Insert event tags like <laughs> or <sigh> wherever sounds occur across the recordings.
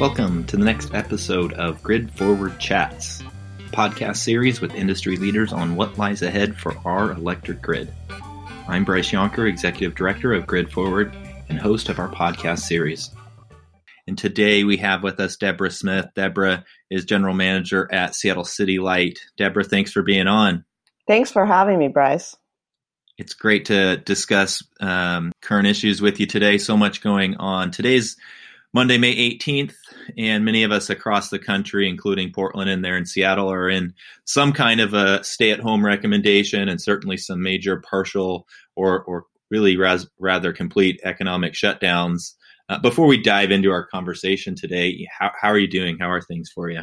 Welcome to the next episode of Grid Forward Chats, a podcast series with industry leaders on what lies ahead for our electric grid. I'm Bryce Yonker, Executive Director of Grid Forward and host of our podcast series. And today we have with us Deborah Smith. Deborah is General Manager at Seattle City Light. Deborah, thanks for being on. Thanks for having me, Bryce. It's great to discuss um, current issues with you today. So much going on. Today's Monday, May 18th, and many of us across the country, including Portland and there in Seattle, are in some kind of a stay at home recommendation and certainly some major partial or, or really rather complete economic shutdowns. Uh, before we dive into our conversation today, how, how are you doing? How are things for you?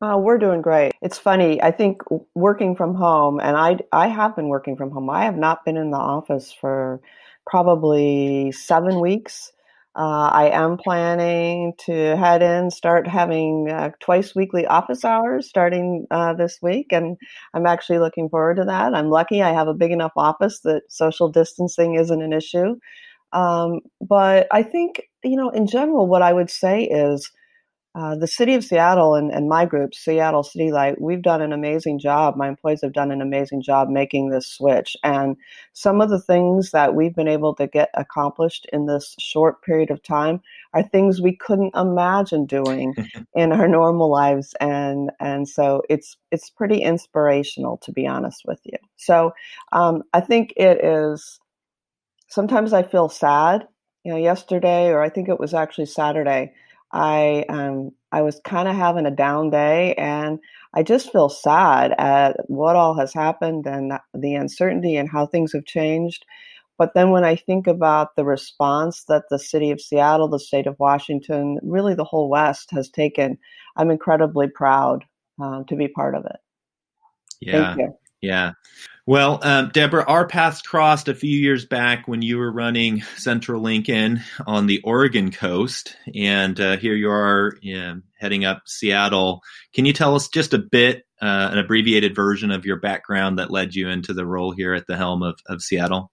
Uh, we're doing great. It's funny. I think working from home, and I I have been working from home. I have not been in the office for probably seven weeks. Uh, I am planning to head in, start having uh, twice weekly office hours starting uh, this week, and I'm actually looking forward to that. I'm lucky I have a big enough office that social distancing isn't an issue. Um, but I think, you know, in general, what I would say is uh, the city of Seattle and, and my group, Seattle City Light, we've done an amazing job. My employees have done an amazing job making this switch. And some of the things that we've been able to get accomplished in this short period of time are things we couldn't imagine doing <laughs> in our normal lives. And and so it's it's pretty inspirational to be honest with you. So um, I think it is. Sometimes I feel sad. You know, yesterday or I think it was actually Saturday. I um, I was kind of having a down day, and I just feel sad at what all has happened and the uncertainty and how things have changed. But then when I think about the response that the city of Seattle, the state of Washington, really the whole West has taken, I'm incredibly proud um, to be part of it. Yeah. Yeah. Well, um, Deborah, our paths crossed a few years back when you were running Central Lincoln on the Oregon coast, and uh, here you are know, heading up Seattle. Can you tell us just a bit, uh, an abbreviated version of your background that led you into the role here at the helm of, of Seattle?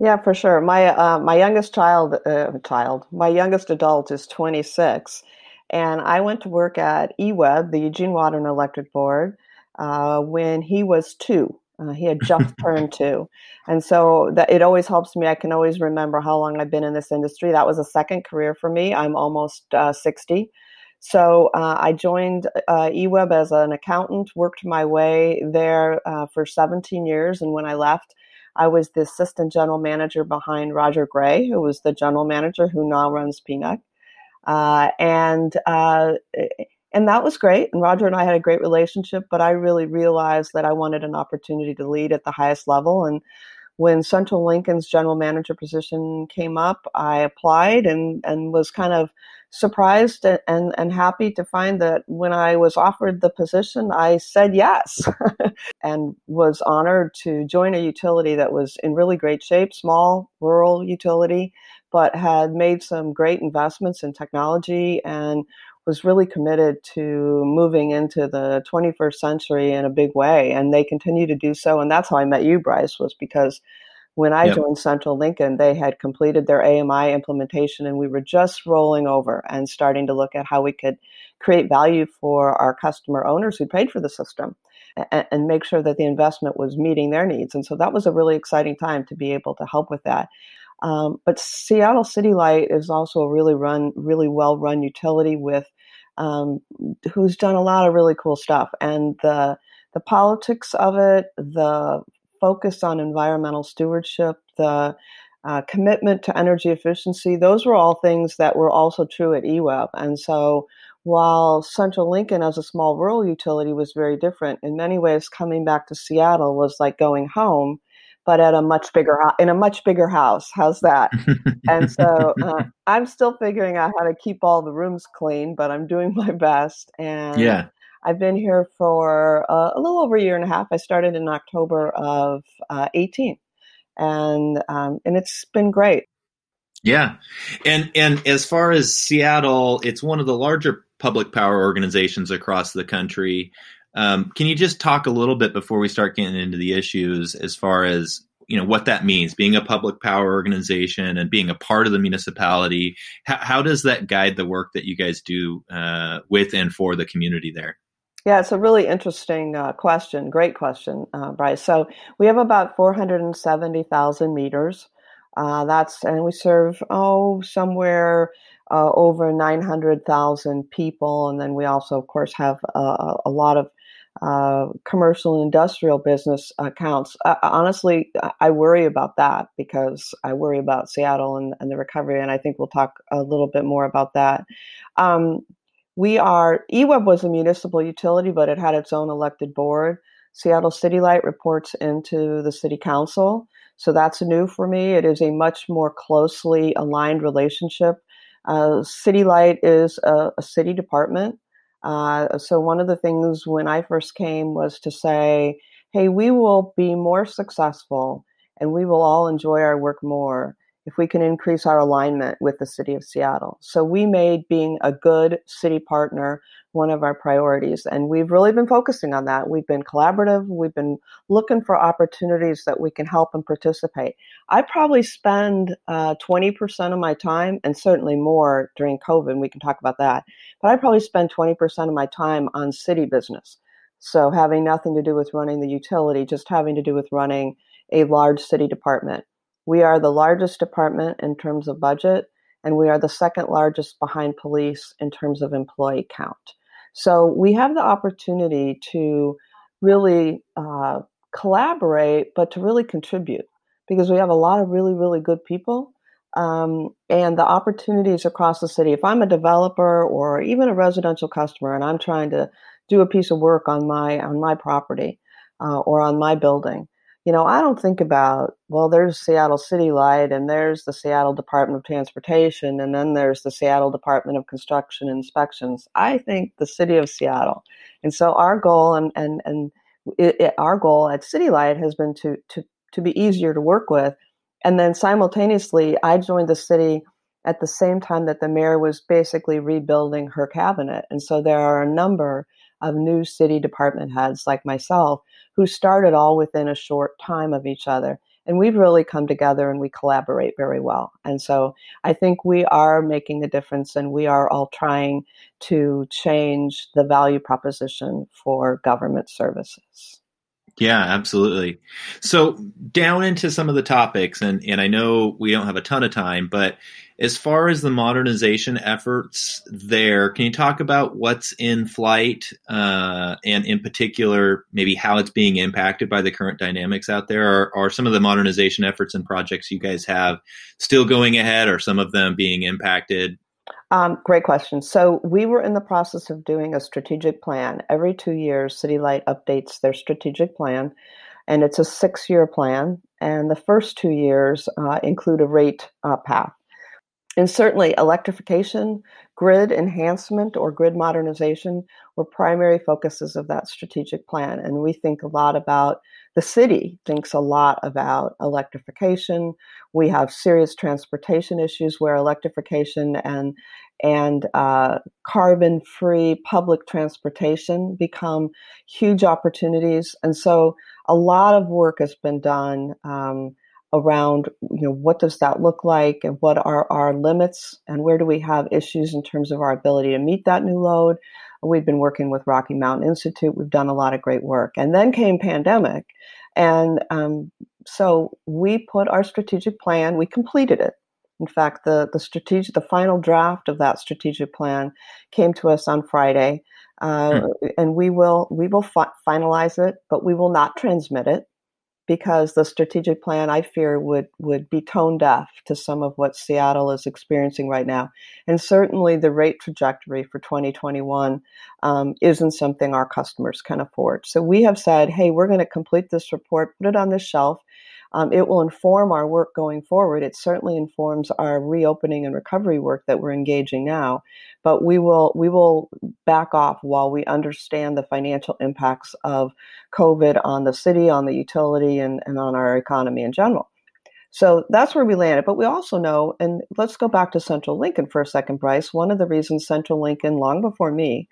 Yeah, for sure. My uh, my youngest child, uh, child, my youngest adult is 26, and I went to work at EWEB, the Eugene Water and Electric Board, uh, when he was two uh, he had just turned two, and so that it always helps me. I can always remember how long I've been in this industry. That was a second career for me. I'm almost uh, sixty, so uh, I joined uh, EWEB as an accountant. Worked my way there uh, for 17 years, and when I left, I was the assistant general manager behind Roger Gray, who was the general manager who now runs PNUC. Uh, and and that was great. And Roger and I had a great relationship, but I really realized that I wanted an opportunity to lead at the highest level. And when Central Lincoln's general manager position came up, I applied and, and was kind of surprised and, and happy to find that when I was offered the position, I said yes <laughs> and was honored to join a utility that was in really great shape, small rural utility, but had made some great investments in technology and was really committed to moving into the 21st century in a big way and they continue to do so and that's how i met you bryce was because when i yep. joined central lincoln they had completed their ami implementation and we were just rolling over and starting to look at how we could create value for our customer owners who paid for the system and, and make sure that the investment was meeting their needs and so that was a really exciting time to be able to help with that um, but Seattle City Light is also a really run, really well run utility with um, who's done a lot of really cool stuff. And the the politics of it, the focus on environmental stewardship, the uh, commitment to energy efficiency, those were all things that were also true at EWEB. And so while Central Lincoln as a small rural utility was very different, in many ways coming back to Seattle was like going home but at a much bigger in a much bigger house. How's that? and so <laughs> uh, I'm still figuring out how to keep all the rooms clean, but I'm doing <laughs> my best. And yeah. I've been here for uh, a little over a year and a half. I started in October of uh, 18, and um, and it's been great. Yeah, and and as far as Seattle, it's one of the larger public power organizations across the country. Um, can you just talk a little bit before we start getting into the issues as far as you know what that means being a public power organization and being a part of the municipality how, how does that guide the work that you guys do uh, with and for the community there yeah, it's a really interesting uh, question. Great question, uh, Bryce. So we have about 470,000 meters. Uh, that's and we serve oh somewhere uh, over 900,000 people, and then we also, of course, have a, a lot of uh, commercial and industrial business accounts. Uh, honestly, I worry about that because I worry about Seattle and, and, the recovery, and I think we'll talk a little bit more about that. Um, we are, EWEB was a municipal utility, but it had its own elected board. Seattle City Light reports into the city council. So that's new for me. It is a much more closely aligned relationship. Uh, city Light is a, a city department. Uh, so one of the things when I first came was to say, hey, we will be more successful and we will all enjoy our work more if we can increase our alignment with the city of Seattle. So we made being a good city partner one of our priorities. And we've really been focusing on that. We've been collaborative. We've been looking for opportunities that we can help and participate. I probably spend uh, 20% of my time, and certainly more during COVID. We can talk about that. But I probably spend 20% of my time on city business. So having nothing to do with running the utility, just having to do with running a large city department. We are the largest department in terms of budget, and we are the second largest behind police in terms of employee count. So we have the opportunity to really uh, collaborate, but to really contribute because we have a lot of really, really good people. Um, and the opportunities across the city. If I'm a developer or even a residential customer and I'm trying to do a piece of work on my on my property uh, or on my building, you know, I don't think about, well, there's Seattle City Light and there's the Seattle Department of Transportation and then there's the Seattle Department of Construction Inspections. I think the city of Seattle. And so our goal and, and, and it, it, our goal at City Light has been to, to, to be easier to work with. And then simultaneously, I joined the city at the same time that the mayor was basically rebuilding her cabinet. And so there are a number of new city department heads like myself who started all within a short time of each other. And we've really come together and we collaborate very well. And so I think we are making a difference and we are all trying to change the value proposition for government services. Yeah, absolutely. So down into some of the topics, and, and I know we don't have a ton of time, but as far as the modernization efforts there, can you talk about what's in flight uh, and, in particular, maybe how it's being impacted by the current dynamics out there? Are, are some of the modernization efforts and projects you guys have still going ahead, or some of them being impacted? Um, great question. So we were in the process of doing a strategic plan. Every two years, City Light updates their strategic plan, and it's a six-year plan. And the first two years uh, include a rate uh, path. And certainly, electrification, grid enhancement, or grid modernization were primary focuses of that strategic plan. And we think a lot about the city, thinks a lot about electrification. We have serious transportation issues where electrification and and uh, carbon free public transportation become huge opportunities. And so, a lot of work has been done. Um, around you know what does that look like and what are our limits and where do we have issues in terms of our ability to meet that new load? We've been working with rocky mountain institute. We've done a lot of great work. And then came pandemic. And um, so we put our strategic plan we completed it. In fact the the strategic the final draft of that strategic plan came to us on friday. Uh, hmm. and we will we will fi- finalize it but we will not transmit it because the strategic plan I fear would would be tone deaf to some of what Seattle is experiencing right now, and certainly the rate trajectory for 2021 um, isn't something our customers can afford. So we have said, hey, we're going to complete this report, put it on the shelf, um, it will inform our work going forward. It certainly informs our reopening and recovery work that we're engaging now. But we will we will back off while we understand the financial impacts of COVID on the city, on the utility, and, and on our economy in general. So that's where we landed. But we also know, and let's go back to Central Lincoln for a second, Bryce. One of the reasons Central Lincoln, long before me,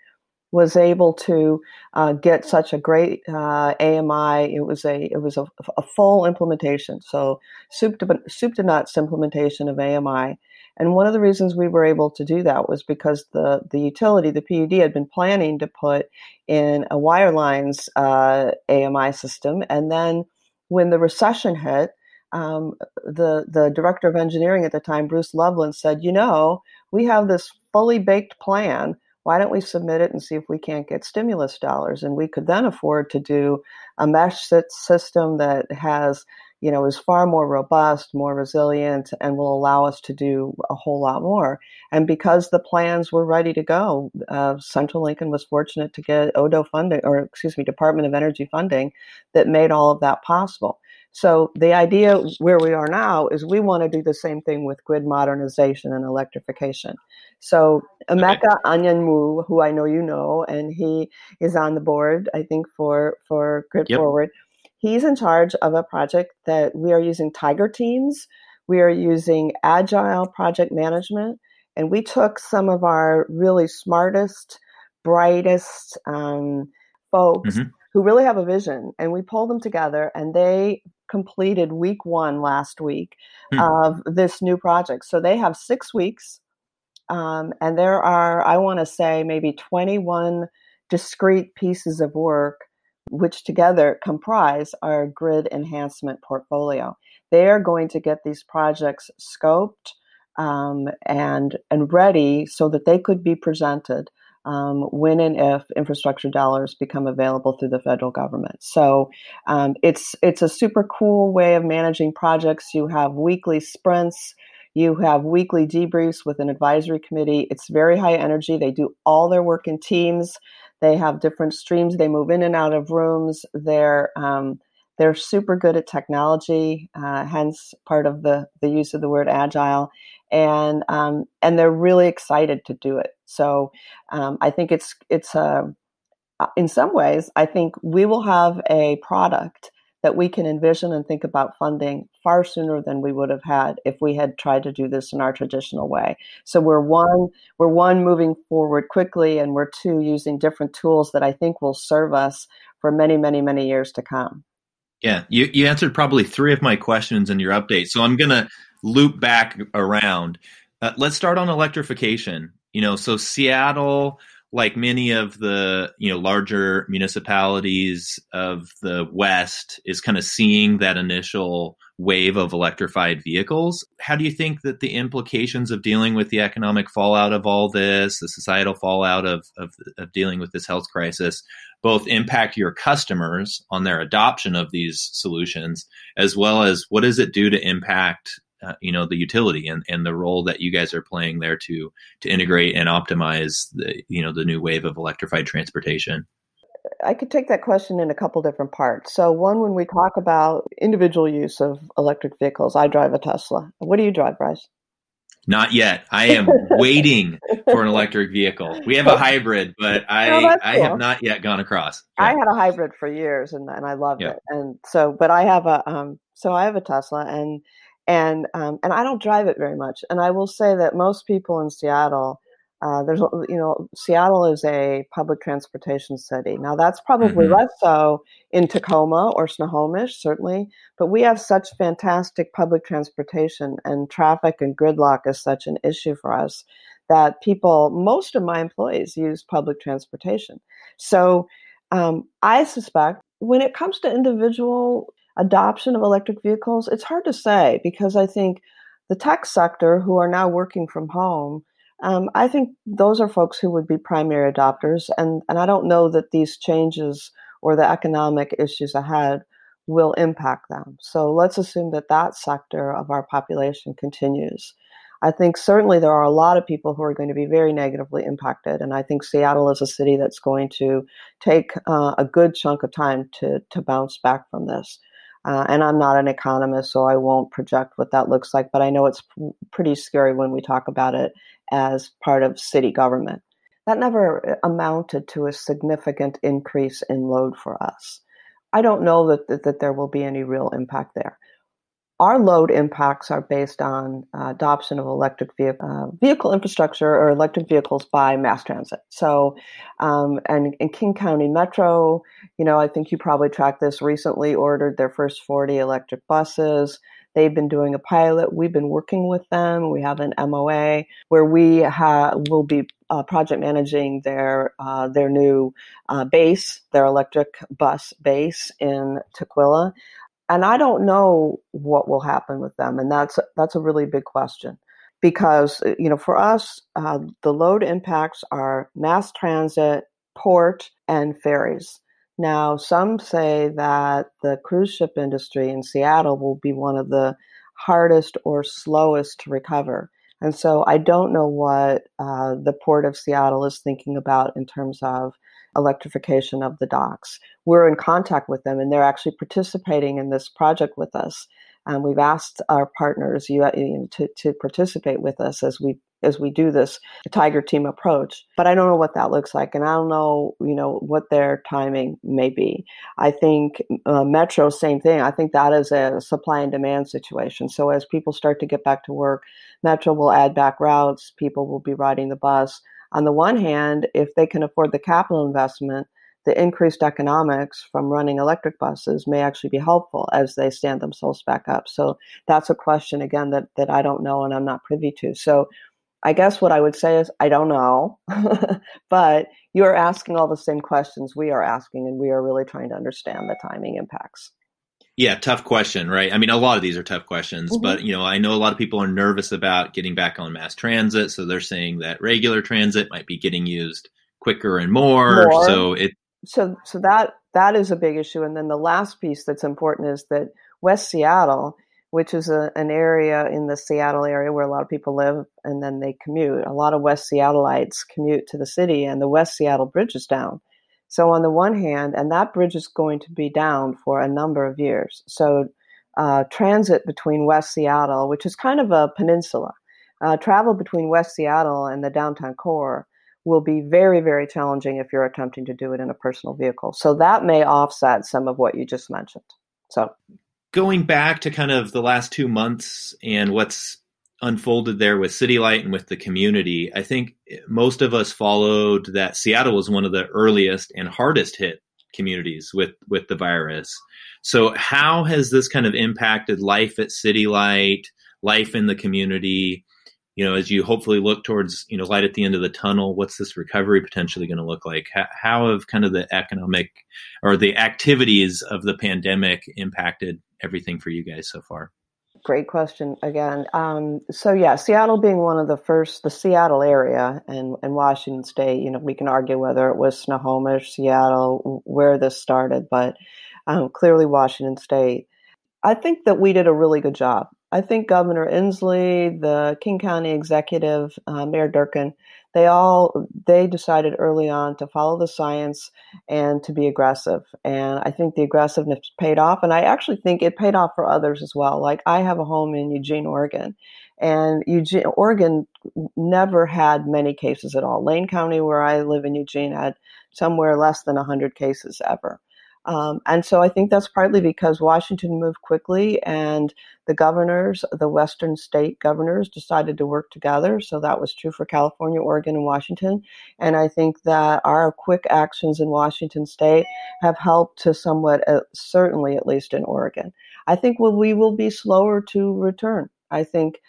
was able to uh, get such a great uh, AMI. It was a it was a, a full implementation, so soup to soup to nuts implementation of AMI. And one of the reasons we were able to do that was because the the utility, the PUD, had been planning to put in a wirelines uh, AMI system, and then when the recession hit. Um, the the director of engineering at the time, Bruce Loveland, said, "You know, we have this fully baked plan why don't we submit it and see if we can't get stimulus dollars? And we could then afford to do a mesh system that has, you know, is far more robust, more resilient, and will allow us to do a whole lot more. And because the plans were ready to go, uh, Central Lincoln was fortunate to get ODO funding, or excuse me, Department of Energy funding that made all of that possible. So the idea where we are now is we want to do the same thing with grid modernization and electrification. So Emeka Anyanwu, who I know you know, and he is on the board, I think, for, for Grid yep. Forward. He's in charge of a project that we are using Tiger teams. We are using agile project management. And we took some of our really smartest, brightest um, folks mm-hmm. who really have a vision, and we pulled them together, and they completed week one last week hmm. of this new project. So they have six weeks, um, and there are, I want to say, maybe 21 discrete pieces of work which together comprise our grid enhancement portfolio. They are going to get these projects scoped um, and and ready so that they could be presented um, when and if infrastructure dollars become available through the federal government. So um, it's it's a super cool way of managing projects. You have weekly sprints. You have weekly debriefs with an advisory committee. It's very high energy. They do all their work in teams. They have different streams. They move in and out of rooms. They're um, they're super good at technology, uh, hence part of the the use of the word agile and um, and they're really excited to do it. So um, I think it's it's a uh, in some ways I think we will have a product that we can envision and think about funding far sooner than we would have had if we had tried to do this in our traditional way. So we're one we're one moving forward quickly and we're two using different tools that I think will serve us for many many many years to come. Yeah, you, you answered probably three of my questions in your update. So I'm going to loop back around. Uh, let's start on electrification. You know, so Seattle, like many of the you know larger municipalities of the West, is kind of seeing that initial wave of electrified vehicles. How do you think that the implications of dealing with the economic fallout of all this, the societal fallout of, of, of, dealing with this health crisis, both impact your customers on their adoption of these solutions, as well as what does it do to impact uh, you know the utility and, and the role that you guys are playing there to to integrate and optimize the you know the new wave of electrified transportation I could take that question in a couple different parts. So, one, when we talk about individual use of electric vehicles, I drive a Tesla. What do you drive, Bryce? Not yet. I am <laughs> waiting for an electric vehicle. We have a hybrid, but I cool. I have not yet gone across. Yeah. I had a hybrid for years, and, and I loved yeah. it. And so, but I have a um, so I have a Tesla, and and um, and I don't drive it very much. And I will say that most people in Seattle, uh, there's you know, Seattle is a public transportation city. Now that's probably mm-hmm. less so in Tacoma or Snohomish, certainly, but we have such fantastic public transportation, and traffic and gridlock is such an issue for us that people, most of my employees, use public transportation. So um, I suspect when it comes to individual adoption of electric vehicles, it's hard to say because I think the tech sector who are now working from home, um, I think those are folks who would be primary adopters. And, and I don't know that these changes or the economic issues ahead will impact them. So let's assume that that sector of our population continues. I think certainly there are a lot of people who are going to be very negatively impacted, and I think Seattle is a city that's going to take uh, a good chunk of time to to bounce back from this. Uh, and I'm not an economist, so I won't project what that looks like, but I know it's p- pretty scary when we talk about it as part of city government. That never uh, amounted to a significant increase in load for us. I don't know that, that, that there will be any real impact there. Our load impacts are based on uh, adoption of electric vehicle, uh, vehicle infrastructure or electric vehicles by mass transit. So, um, and in King County Metro, you know, I think you probably tracked this recently, ordered their first 40 electric buses. They've been doing a pilot. We've been working with them. We have an MOA where we ha- will be uh, project managing their uh, their new uh, base, their electric bus base in Tukwila and I don't know what will happen with them, and that's that's a really big question because uh, you know for us uh, the load impacts are mass transit, port, and ferries. Now, some say that the cruise ship industry in Seattle will be one of the hardest or slowest to recover. And so I don't know what uh, the Port of Seattle is thinking about in terms of electrification of the docks. We're in contact with them and they're actually participating in this project with us. And we've asked our partners you, know, to, to participate with us as we as we do this tiger team approach. But i don't know what that looks like and i don't know you know what their timing may be. I think uh, metro same thing. I think that is a supply and demand situation. So as people start to get back to work metro will add back routes. People will be riding the bus on the one hand, if they can afford the capital investment, the increased economics from running electric buses may actually be helpful as they stand themselves back up. So that's a question again that that I don't know and I'm not privy to. So I guess what I would say is I don't know, <laughs> but you're asking all the same questions we are asking, and we are really trying to understand the timing impacts. Yeah, tough question, right? I mean, a lot of these are tough questions, mm-hmm. but you know, I know a lot of people are nervous about getting back on mass transit, so they're saying that regular transit might be getting used quicker and more. more. So it so so that that is a big issue, and then the last piece that's important is that West Seattle, which is a, an area in the Seattle area where a lot of people live, and then they commute. A lot of West Seattleites commute to the city, and the West Seattle Bridge is down. So, on the one hand, and that bridge is going to be down for a number of years. So, uh, transit between West Seattle, which is kind of a peninsula, uh, travel between West Seattle and the downtown core will be very, very challenging if you're attempting to do it in a personal vehicle. So, that may offset some of what you just mentioned. So, going back to kind of the last two months and what's unfolded there with City Light and with the community, I think most of us followed that Seattle was one of the earliest and hardest hit communities with with the virus. So how has this kind of impacted life at City Light, life in the community? You know, as you hopefully look towards you know light at the end of the tunnel, what's this recovery potentially going to look like? How, how have kind of the economic or the activities of the pandemic impacted everything for you guys so far? Great question again. Um, so yeah, Seattle being one of the first, the Seattle area and, and Washington State. You know, we can argue whether it was Snohomish, Seattle, where this started, but um, clearly Washington State. I think that we did a really good job. I think Governor Inslee, the King County executive, uh, Mayor Durkan, they all they decided early on to follow the science and to be aggressive. And i think the aggressiveness paid off and i actually think it paid off for others as well. Like i have a home in eugene oregon and eugene oregon never had many cases at all. Lane county where i live in eugene had somewhere less than 100 cases ever um, and so I think that's partly because Washington moved quickly and the governors, the Western state governors, decided to work together. So that was true for California, Oregon, and Washington. And I think that our quick actions in Washington state have helped to somewhat, uh, certainly at least in Oregon. I think well, we will be slower to return. I think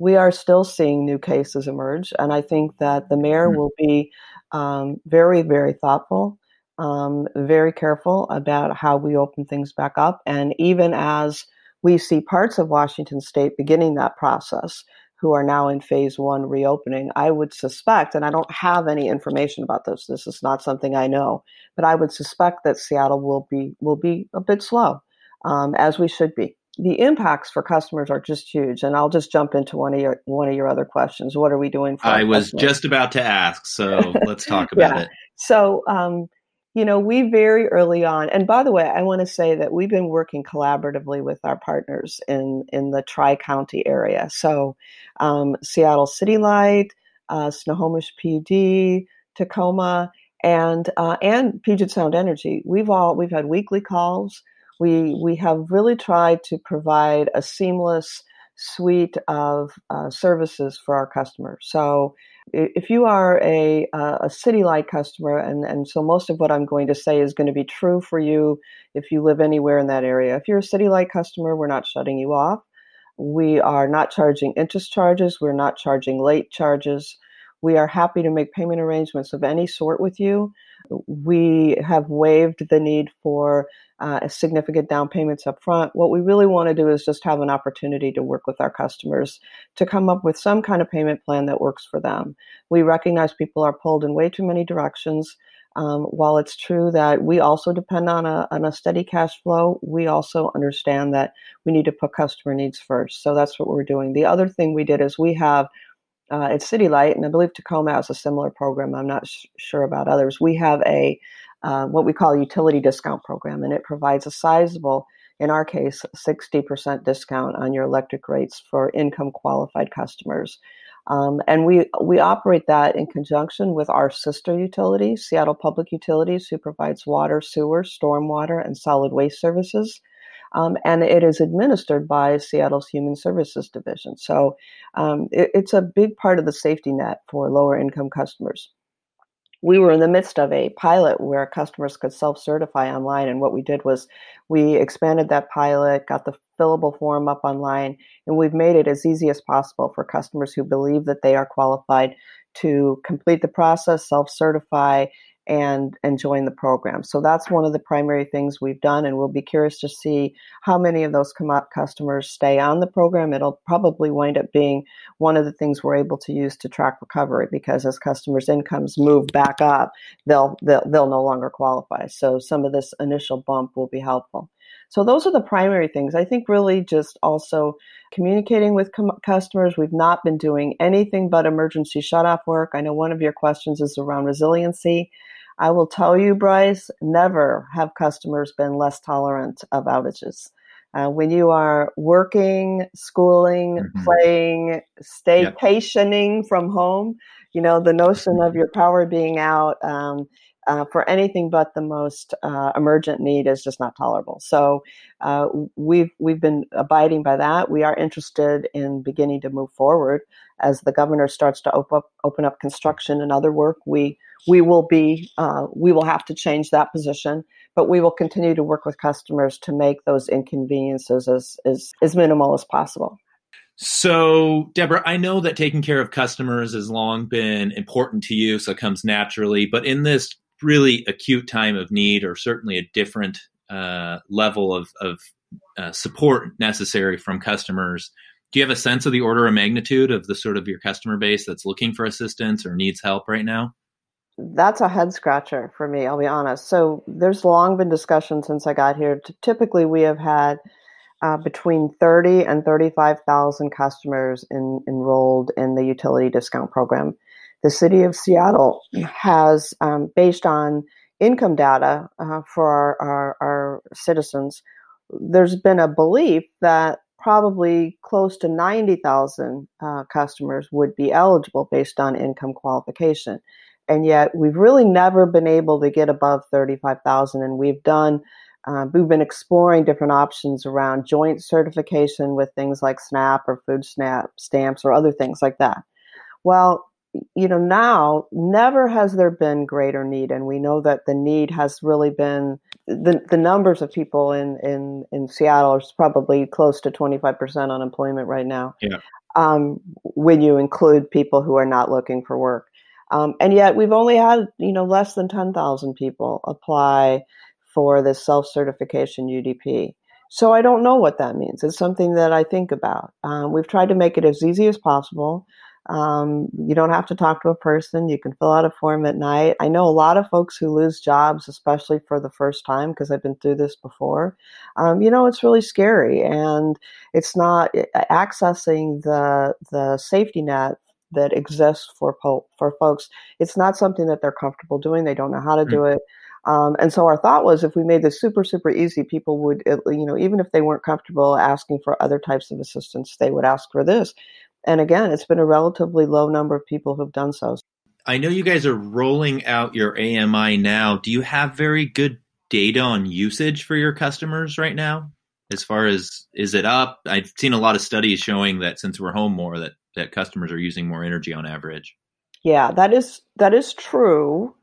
we are still seeing new cases emerge. And I think that the mayor mm-hmm. will be um, very, very thoughtful um, very careful about how we open things back up. And even as we see parts of Washington state beginning that process, who are now in phase one reopening, I would suspect, and I don't have any information about this, this is not something I know, but I would suspect that Seattle will be will be a bit slow, um, as we should be. The impacts for customers are just huge, and I'll just jump into one of your one of your other questions. What are we doing? for I was customers? just about to ask, so <laughs> let's talk about yeah. it. So, um, you know, we very early on, and by the way, I want to say that we've been working collaboratively with our partners in in the Tri County area. So, um, Seattle City Light, uh, Snohomish PD, Tacoma, and uh, and Puget Sound Energy. We've all we've had weekly calls. We we have really tried to provide a seamless suite of uh, services for our customers. So if you are a, a City Light customer, and, and so most of what I'm going to say is going to be true for you if you live anywhere in that area. If you're a City Light customer, we're not shutting you off. We are not charging interest charges. We're not charging late charges. We are happy to make payment arrangements of any sort with you. We have waived the need for uh, significant down payments up front. What we really want to do is just have an opportunity to work with our customers to come up with some kind of payment plan that works for them. We recognize people are pulled in way too many directions. Um, while it's true that we also depend on a, on a steady cash flow, we also understand that we need to put customer needs first. So that's what we're doing. The other thing we did is we have uh, at City Light, and I believe Tacoma has a similar program. I'm not sh- sure about others. We have a uh, what we call a utility discount program, and it provides a sizable, in our case, 60% discount on your electric rates for income qualified customers. Um, and we we operate that in conjunction with our sister utility, Seattle Public Utilities, who provides water, sewer, stormwater, and solid waste services. Um, and it is administered by Seattle's Human Services Division. So um, it, it's a big part of the safety net for lower income customers. We were in the midst of a pilot where customers could self certify online. And what we did was we expanded that pilot, got the fillable form up online, and we've made it as easy as possible for customers who believe that they are qualified to complete the process, self certify, and and join the program. So that's one of the primary things we've done, and we'll be curious to see how many of those come up customers stay on the program. It'll probably wind up being one of the things we're able to use to track recovery because as customers' incomes move back up, they'll they'll, they'll no longer qualify. So some of this initial bump will be helpful. So those are the primary things. I think really just also communicating with com- customers. We've not been doing anything but emergency shutoff work. I know one of your questions is around resiliency. I will tell you, Bryce, never have customers been less tolerant of outages. Uh, when you are working, schooling, mm-hmm. playing, staycationing yep. from home, you know, the notion of your power being out um, uh, for anything but the most uh, emergent need is just not tolerable. So uh, we've we've been abiding by that. We are interested in beginning to move forward as the governor starts to open up open up construction and other work. We we will be uh, we will have to change that position, but we will continue to work with customers to make those inconveniences as as, as minimal as possible. So, Deborah, I know that taking care of customers has long been important to you, so it comes naturally. But in this really acute time of need, or certainly a different uh, level of, of uh, support necessary from customers, do you have a sense of the order of magnitude of the sort of your customer base that's looking for assistance or needs help right now? That's a head scratcher for me, I'll be honest. So there's long been discussion since I got here. Typically, we have had uh, between 30 and 35,000 customers in, enrolled in the utility discount program. The city of Seattle has, um, based on income data uh, for our, our, our citizens, there's been a belief that probably close to 90,000 uh, customers would be eligible based on income qualification. And yet we've really never been able to get above 35,000 and we've done uh, we've been exploring different options around joint certification with things like SNAP or food SNAP stamps or other things like that. Well, you know, now never has there been greater need, and we know that the need has really been the the numbers of people in in in Seattle is probably close to twenty five percent unemployment right now. Yeah. Um, when you include people who are not looking for work, um, and yet we've only had you know less than ten thousand people apply for this self certification UDP. So I don't know what that means. It's something that I think about. Um, we've tried to make it as easy as possible. Um, you don't have to talk to a person. You can fill out a form at night. I know a lot of folks who lose jobs, especially for the first time, because I've been through this before. Um, you know, it's really scary, and it's not accessing the the safety net that exists for po- for folks. It's not something that they're comfortable doing. They don't know how to mm-hmm. do it. Um, and so our thought was if we made this super, super easy, people would, you know, even if they weren't comfortable asking for other types of assistance, they would ask for this. And again, it's been a relatively low number of people who've done so. I know you guys are rolling out your AMI now. Do you have very good data on usage for your customers right now? As far as is it up? I've seen a lot of studies showing that since we're home more, that that customers are using more energy on average. Yeah, that is that is true.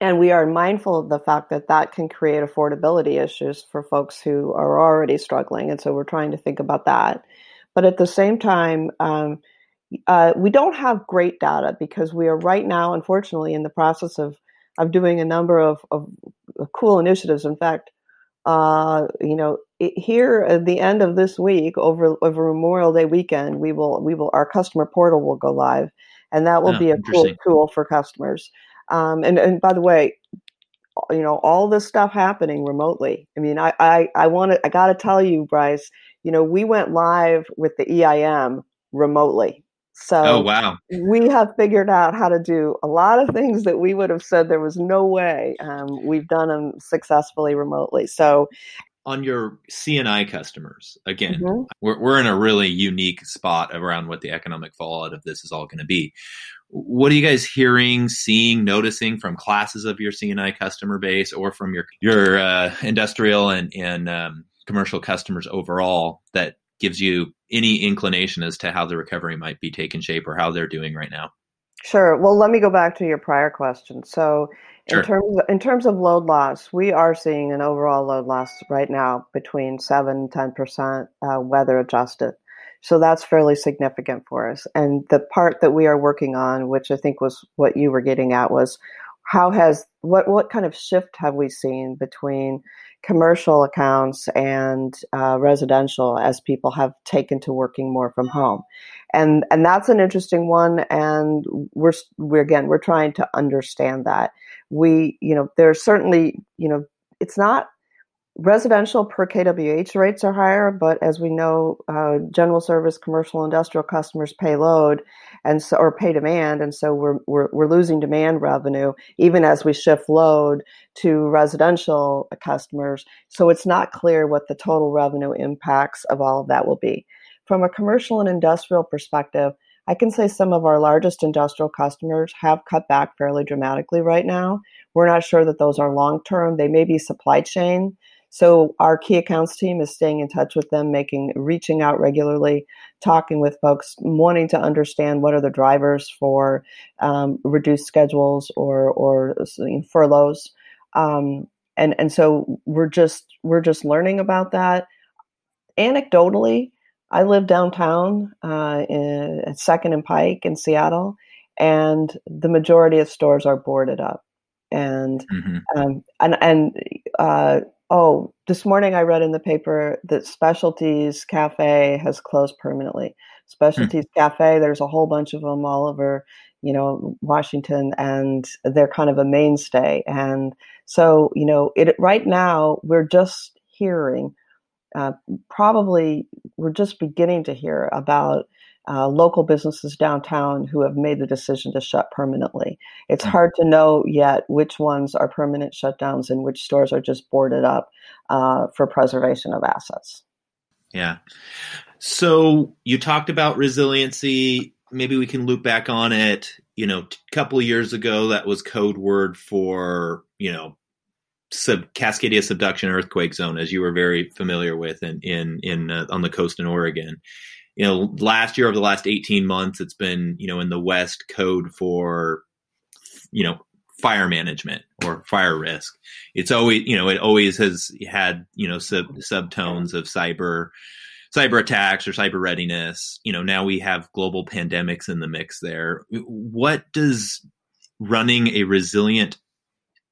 And we are mindful of the fact that that can create affordability issues for folks who are already struggling. And so we're trying to think about that. But at the same time, um, uh, we don't have great data because we are right now, unfortunately, in the process of, of doing a number of, of cool initiatives. In fact, uh, you know, it, here at the end of this week, over over Memorial Day weekend, we will we will our customer portal will go live, and that will oh, be a cool tool for customers. Um, and, and by the way, you know, all this stuff happening remotely. I mean, I, I, I want to, I got to tell you, Bryce, you know, we went live with the EIM remotely. So oh, wow. we have figured out how to do a lot of things that we would have said there was no way. Um, we've done them successfully remotely. So on your C&I customers, again, mm-hmm. we're, we're in a really unique spot around what the economic fallout of this is all going to be. What are you guys hearing, seeing, noticing from classes of your C&I customer base or from your your uh, industrial and and um, commercial customers overall that gives you any inclination as to how the recovery might be taking shape or how they're doing right now? Sure. Well, let me go back to your prior question. So, in terms of, in terms of load loss, we are seeing an overall load loss right now between seven and ten percent uh, weather adjusted. So that's fairly significant for us. And the part that we are working on, which I think was what you were getting at, was how has what what kind of shift have we seen between commercial accounts and uh, residential as people have taken to working more from home and and that's an interesting one and we're we're again we're trying to understand that we you know there's certainly you know it's not residential per kWh rates are higher, but as we know, uh, general service, commercial, industrial customers pay load and so, or pay demand, and so we're, we're we're losing demand revenue even as we shift load to residential customers. So it's not clear what the total revenue impacts of all of that will be. From a commercial and industrial perspective, I can say some of our largest industrial customers have cut back fairly dramatically right now. We're not sure that those are long term. They may be supply chain so our key accounts team is staying in touch with them, making reaching out regularly, talking with folks, wanting to understand what are the drivers for um, reduced schedules or or furloughs. Um, and and so we're just we're just learning about that. Anecdotally, I live downtown uh, in, at Second and Pike in Seattle, and the majority of stores are boarded up and mm-hmm. um, and and uh, oh, this morning I read in the paper that Specialty's Cafe has closed permanently. Specialty's hmm. Cafe, there's a whole bunch of them all over, you know, Washington, and they're kind of a mainstay. And so, you know, it right now we're just hearing, uh, probably we're just beginning to hear about uh, local businesses downtown who have made the decision to shut permanently. It's mm. hard to know yet which ones are permanent shutdowns and which stores are just boarded up uh, for preservation of assets. Yeah. So you talked about resiliency. Maybe we can loop back on it. You know, a couple of years ago, that was code word for, you know, sub Cascadia subduction earthquake zone, as you were very familiar with in in in uh, on the coast in Oregon you know, last year over the last 18 months, it's been, you know, in the West code for, you know, fire management or fire risk. It's always, you know, it always has had, you know, sub subtones of cyber, cyber attacks or cyber readiness. You know, now we have global pandemics in the mix there. What does running a resilient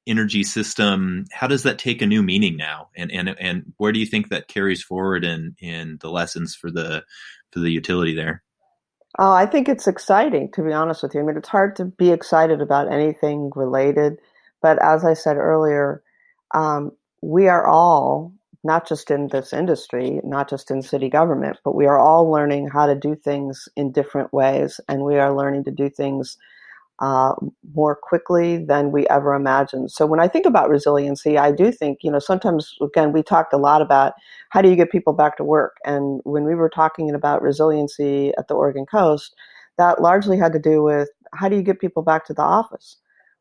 energy system how does that take a new meaning now and and and where do you think that carries forward in in the lessons for the the utility there? Oh, I think it's exciting to be honest with you. I mean, it's hard to be excited about anything related, but as I said earlier, um, we are all not just in this industry, not just in city government, but we are all learning how to do things in different ways, and we are learning to do things uh, more quickly than we ever imagined. So when I think about resiliency, I do think, you know, sometimes, again, we talked a lot about how do you get people back to work? And when we were talking about resiliency at the Oregon coast, that largely had to do with how do you get people back to the office?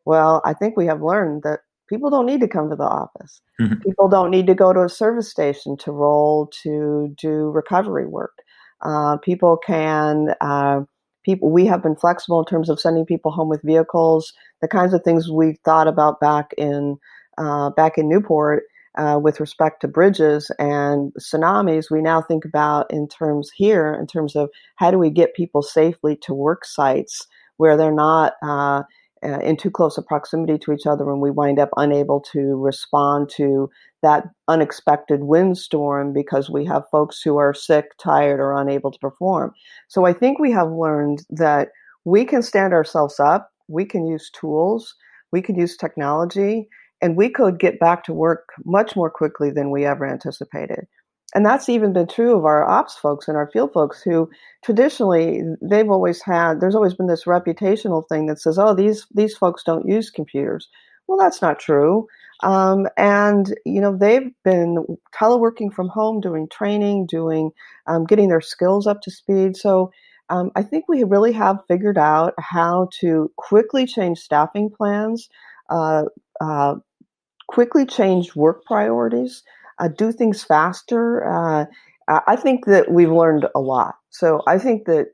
Well, I think we have learned that People don't need to come to the office. Mm-hmm. People don't need to go to a service station to roll to do recovery work. Uh, people can uh, people we have been flexible in terms of sending people home with vehicles. The kinds of things we thought about back in uh, back in Newport uh, with respect to bridges and tsunamis, we now think about in terms here in terms of how do we get people safely to work sites where they're not uh, uh, in too close a proximity to each other and we wind up unable to respond to that unexpected windstorm because we have folks who are sick, tired, or unable to perform. So I think we have learned that we can stand ourselves up, we can use tools, we can use technology, and we could get back to work much more quickly than we ever anticipated. And that's even been true of our ops folks and our field folks who traditionally they've always had there's always been this reputational thing that says, oh, these these folks don't use computers. Well, that's not true. Um, and you know they've been teleworking from home, doing training, doing um, getting their skills up to speed. So um, I think we really have figured out how to quickly change staffing plans, uh, uh, quickly change work priorities, uh, do things faster. Uh, I think that we've learned a lot. So I think that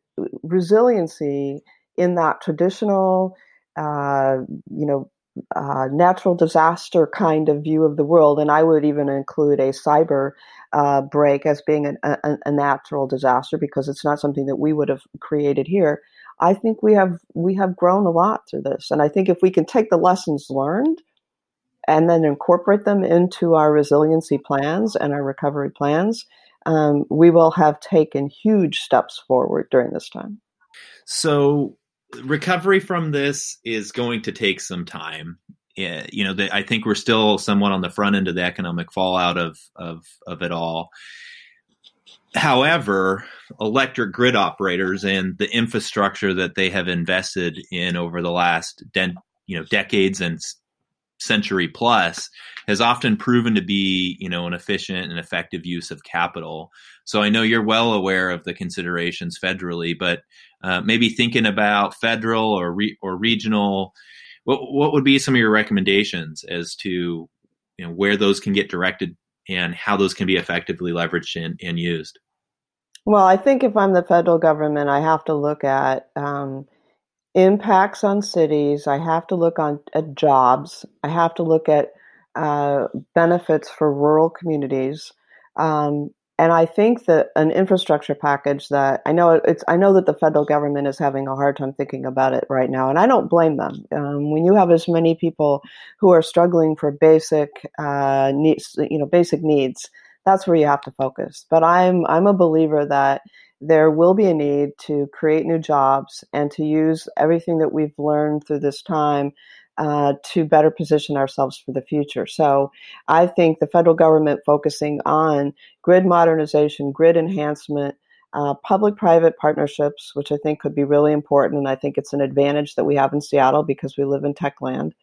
resiliency in that traditional, uh, you know, uh, natural disaster kind of view of the world, and I would even include a cyber uh, break as being an, a, a, natural disaster because it's not something that we would have created here. I think we have we have grown a lot through this, and I think if we can take the lessons learned and then incorporate them into our resiliency plans and our recovery plans, um, we will have taken huge steps forward during this time. So, recovery from this is going to take some time. you know, I think we're still somewhat on the front end of the economic fallout of of of it all. However, electric grid operators and the infrastructure that they have invested in over the last den- you know decades and century plus has often proven to be you know an efficient and effective use of capital. So i know you're well aware of the considerations federally but uh, maybe thinking about federal or re- or regional what what would be some of your recommendations as to you know where those can get directed and how those can be effectively leveraged and, and used? Well i think if i'm the federal government i have to look at um, impacts on cities. I have to look on at jobs. I have to look at uh, benefits for rural communities. Um, and I think that an infrastructure package that I know it's I know that the federal government is having a hard time thinking about it right now, and I don't blame them. Um, when you have as many people who are struggling for basic uh, needs, you know, basic needs, that's where you have to focus. But I'm I'm a believer that there will be a need to create new jobs and to use everything that we've learned through this time uh, to better position ourselves for the future. So I think the federal government focusing on grid modernization, grid enhancement, uh, public private partnerships, which I think could be really important. And I think it's an advantage that we have in Seattle because we live in tech land.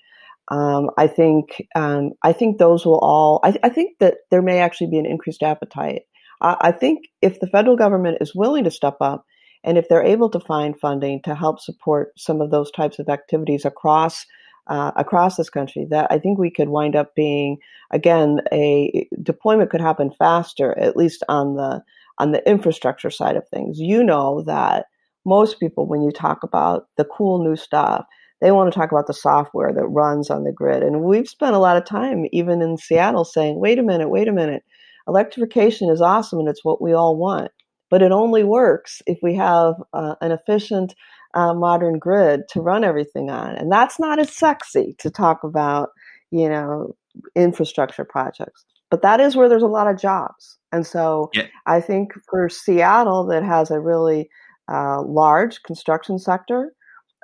Um, I think um, I think those will all. I, I, think that there may actually be an increased appetite I think if the federal government is willing to step up and if they're able to find funding to help support some of those types of activities across uh, across this country, that I think we could wind up being again a deployment could happen faster, at least on the on the infrastructure side of things. You know that most people, when you talk about the cool new stuff, they want to talk about the software that runs on the grid. And we've spent a lot of time, even in Seattle, saying, wait a minute, wait a minute Electrification is awesome and it's what we all want, but it only works if we have uh, an efficient uh, modern grid to run everything on. And that's not as sexy to talk about, you know, infrastructure projects. But that is where there's a lot of jobs. And so yeah. I think for Seattle, that has a really uh, large construction sector,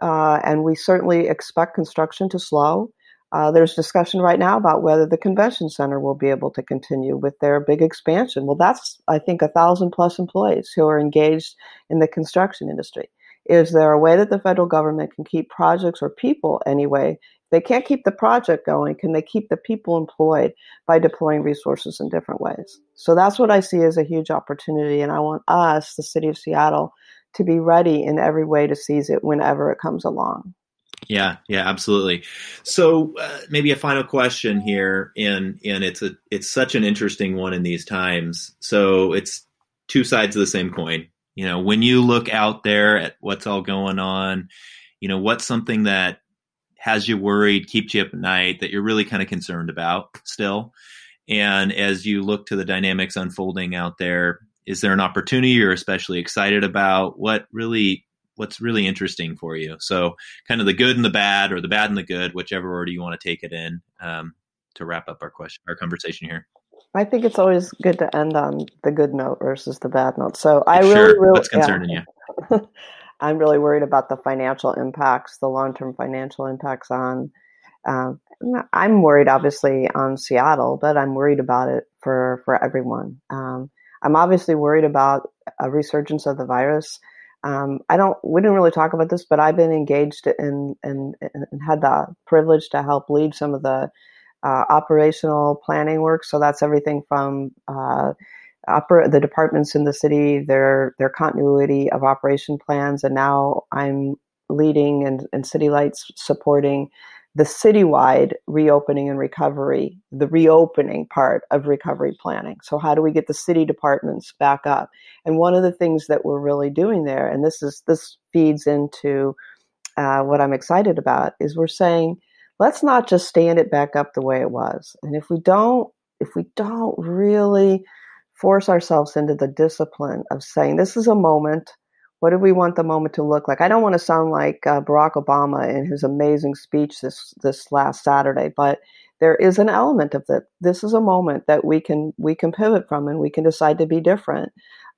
uh, and we certainly expect construction to slow. Uh, there's discussion right now about whether the convention center will be able to continue with their big expansion. Well, that's, I think, a thousand plus employees who are engaged in the construction industry. Is there a way that the federal government can keep projects or people anyway? If they can't keep the project going, can they keep the people employed by deploying resources in different ways? So that's what I see as a huge opportunity. And I want us, the city of Seattle, to be ready in every way to seize it whenever it comes along. Yeah, yeah, absolutely. So uh, maybe a final question here, and and it's a it's such an interesting one in these times. So it's two sides of the same coin. You know, when you look out there at what's all going on, you know, what's something that has you worried, keeps you up at night, that you're really kind of concerned about still. And as you look to the dynamics unfolding out there, is there an opportunity you're especially excited about? What really what's really interesting for you? So kind of the good and the bad, or the bad and the good, whichever order you want to take it in. Um, to wrap up our question, our conversation here. I think it's always good to end on the good note versus the bad note. So I sure. really, really, what's concerning yeah. you? <laughs> I'm really worried about the financial impacts, the long-term financial impacts on. Uh, I'm worried, obviously, on Seattle, but I'm worried about it for for everyone. Um, I'm obviously worried about a resurgence of the virus. Um, I don't. We didn't really talk about this, but I've been engaged in and had the privilege to help lead some of the uh, operational planning work. So that's everything from uh, oper- the departments in the city, their their continuity of operation plans, and now I'm leading and, and City Light's supporting the citywide reopening and recovery, the reopening part of recovery planning. So how do we get the city departments back up? And one of the things that we're really doing there, and this is this feeds into uh, what I'm excited about, is we're saying let's not just stand it back up the way it was. And if we don't, if we don't really force ourselves into the discipline of saying this is a moment what do we want the moment to look like? I don't want to sound like uh, Barack Obama in his amazing speech this this last Saturday, but there is an element of that. This is a moment that we can we can pivot from, and we can decide to be different,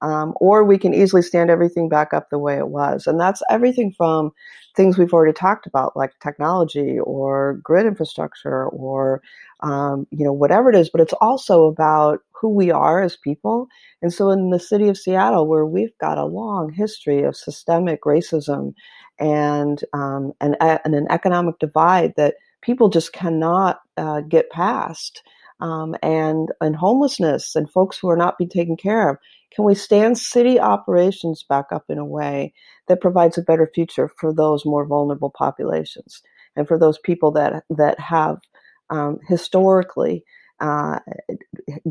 um, or we can easily stand everything back up the way it was. And that's everything from things we've already talked about, like technology or grid infrastructure, or um, you know whatever it is. But it's also about who we are as people. And so, in the city of Seattle, where we've got a long history of systemic racism and um, and, and an economic divide that people just cannot uh, get past, um, and and homelessness and folks who are not being taken care of, can we stand city operations back up in a way that provides a better future for those more vulnerable populations and for those people that that have um, historically uh,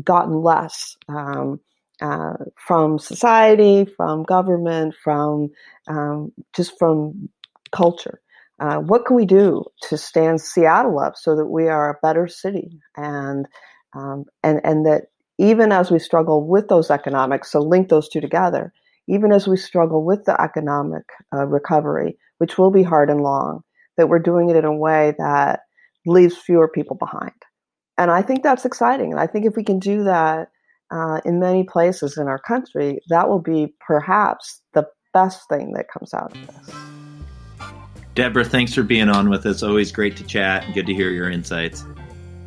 gotten less um, uh, from society, from government, from um, just from culture. Uh, what can we do to stand Seattle up so that we are a better city and um, and and that even as we struggle with those economics, so link those two together. Even as we struggle with the economic uh, recovery, which will be hard and long, that we're doing it in a way that leaves fewer people behind and I think that's exciting. And I think if we can do that uh, in many places in our country, that will be perhaps the best thing that comes out of this. Deborah, thanks for being on with us. Always great to chat and good to hear your insights.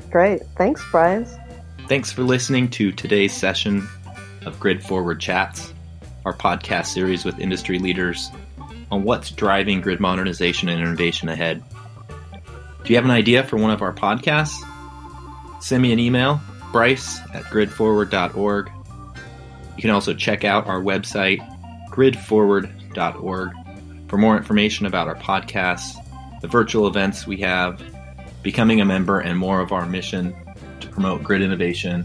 Great. Thanks, Brian. Thanks for listening to today's session of Grid Forward Chats, our podcast series with industry leaders on what's driving grid modernization and innovation ahead. Do you have an idea for one of our podcasts? send me an email, bryce at gridforward.org. You can also check out our website, gridforward.org, for more information about our podcasts, the virtual events we have, becoming a member, and more of our mission promote grid innovation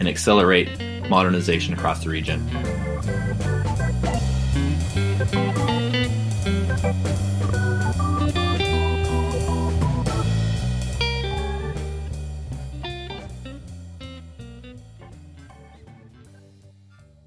and accelerate modernization across the region.